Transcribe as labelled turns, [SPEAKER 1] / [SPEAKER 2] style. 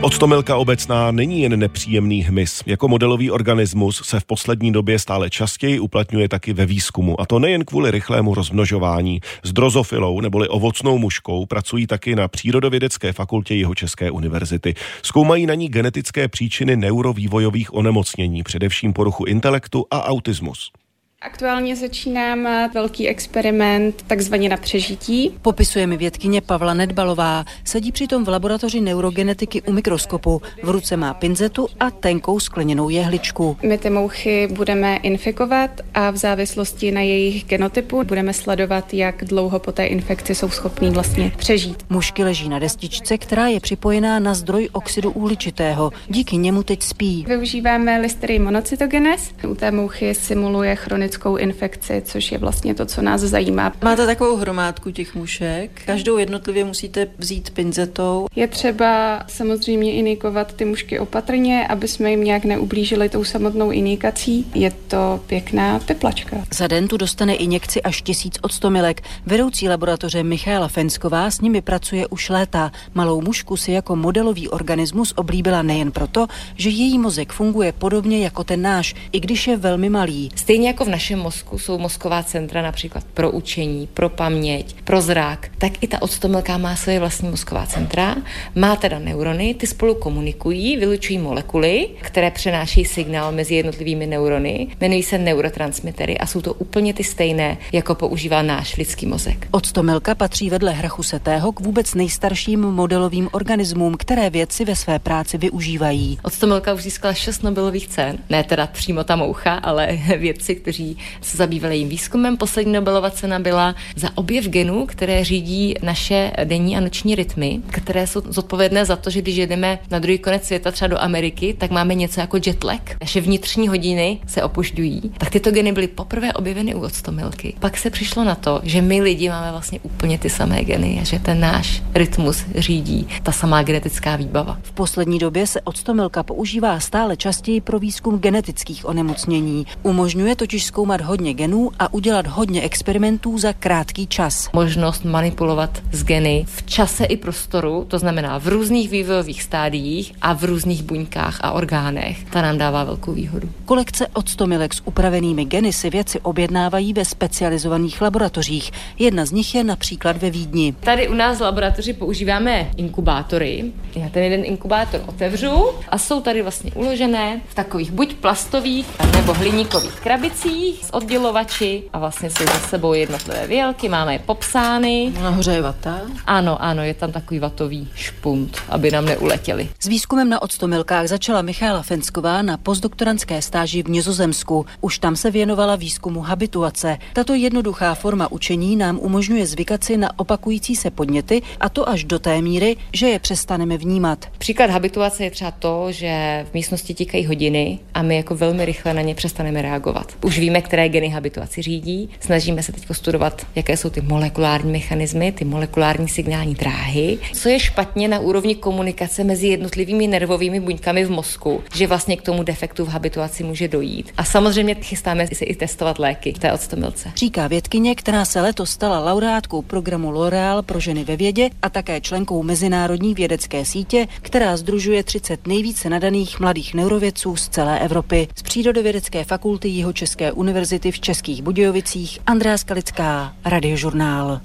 [SPEAKER 1] Octomilka obecná není jen nepříjemný hmyz. Jako modelový organismus se v poslední době stále častěji uplatňuje taky ve výzkumu. A to nejen kvůli rychlému rozmnožování. S drozofilou neboli ovocnou muškou pracují taky na Přírodovědecké fakultě Jihočeské univerzity. Zkoumají na ní genetické příčiny neurovývojových onemocnění, především poruchu intelektu a autismus.
[SPEAKER 2] Aktuálně začínám velký experiment takzvaně na přežití.
[SPEAKER 3] Popisuje mi vědkyně Pavla Nedbalová. Sedí přitom v laboratoři neurogenetiky u mikroskopu. V ruce má pinzetu a tenkou skleněnou jehličku.
[SPEAKER 2] My ty mouchy budeme infikovat a v závislosti na jejich genotypu budeme sledovat, jak dlouho po té infekci jsou schopní vlastně přežít.
[SPEAKER 3] Mušky leží na destičce, která je připojená na zdroj oxidu uhličitého. Díky němu teď spí.
[SPEAKER 2] Využíváme listerii monocytogenes. U té mouchy simuluje chronický chronickou infekci, což je vlastně to, co nás zajímá.
[SPEAKER 4] Máte takovou hromádku těch mušek, každou jednotlivě musíte vzít pinzetou.
[SPEAKER 2] Je třeba samozřejmě inikovat ty mušky opatrně, aby jsme jim nějak neublížili tou samotnou inikací. Je to pěkná teplačka.
[SPEAKER 3] Za den tu dostane injekci až tisíc odstomilek. Vedoucí laboratoře Michála Fensková s nimi pracuje už léta. Malou mušku si jako modelový organismus oblíbila nejen proto, že její mozek funguje podobně jako ten náš, i když je velmi malý.
[SPEAKER 5] Stejně jako v našem mozku jsou mozková centra například pro učení, pro paměť, pro zrak, tak i ta odstomilka má svoje vlastní mozková centra, má teda neurony, ty spolu komunikují, vylučují molekuly, které přenášejí signál mezi jednotlivými neurony, jmenují se neurotransmitery a jsou to úplně ty stejné, jako používá náš lidský mozek.
[SPEAKER 3] Odstomilka patří vedle hrachusetého k vůbec nejstarším modelovým organismům, které vědci ve své práci využívají.
[SPEAKER 5] Odstomilka už získala šest Nobelových cen, ne teda přímo ta moucha, ale vědci, kteří se zabývali jejím výzkumem. Poslední Nobelova cena byla za objev genů, které řídí naše denní a noční rytmy, které jsou zodpovědné za to, že když jedeme na druhý konec světa, třeba do Ameriky, tak máme něco jako jetlag. Naše vnitřní hodiny se opožďují. Tak tyto geny byly poprvé objeveny u octomilky. Pak se přišlo na to, že my lidi máme vlastně úplně ty samé geny a že ten náš rytmus řídí ta samá genetická výbava.
[SPEAKER 3] V poslední době se octomilka používá stále častěji pro výzkum genetických onemocnění. Umožňuje totiž zkoumat hodně genů a udělat hodně experimentů za krátký čas.
[SPEAKER 5] Možnost manipulovat s geny v čase i prostoru, to znamená v různých vývojových stádiích a v různých buňkách a orgánech, ta nám dává velkou výhodu.
[SPEAKER 3] Kolekce 100 milek s upravenými geny si věci objednávají ve specializovaných laboratořích. Jedna z nich je například ve Vídni.
[SPEAKER 5] Tady u nás v laboratoři používáme inkubátory. Já ten jeden inkubátor otevřu a jsou tady vlastně uložené v takových buď plastových nebo hliníkových krabicích s oddělovači a vlastně jsou za sebou jednotlivé vělky, máme je popsány.
[SPEAKER 4] Nahoře je vata.
[SPEAKER 5] Ano, ano, je tam takový vatový špunt, aby nám neuletěli.
[SPEAKER 3] S výzkumem na octomilkách začala Michála Fensková na postdoktorantské stáži v Nizozemsku. Už tam se věnovala výzkumu habituace. Tato jednoduchá forma učení nám umožňuje zvykat si na opakující se podněty a to až do té míry, že je přestaneme vnímat.
[SPEAKER 5] Příklad habituace je třeba to, že v místnosti tikají hodiny a my jako velmi rychle na ně přestaneme reagovat. Už víme, které geny habituaci řídí. Snažíme se teď studovat, jaké jsou ty molekulární mechanismy, ty molekulární signální dráhy. Co je špatně na úrovni komunikace mezi jednotlivými nervovými buňkami v mozku, že vlastně k tomu defektu v habituaci může dojít. A samozřejmě chystáme si i testovat léky v té odstomilce.
[SPEAKER 3] Říká vědkyně, která se letos stala laureátkou programu L'Oreal pro ženy ve vědě a také členkou mezinárodní vědecké sítě, která združuje 30 nejvíce nadaných mladých neurovědců z celé Evropy. Z přírodovědecké fakulty Jihočeské univerzity v Českých Budějovicích Andrea Skalická, Radiožurnál.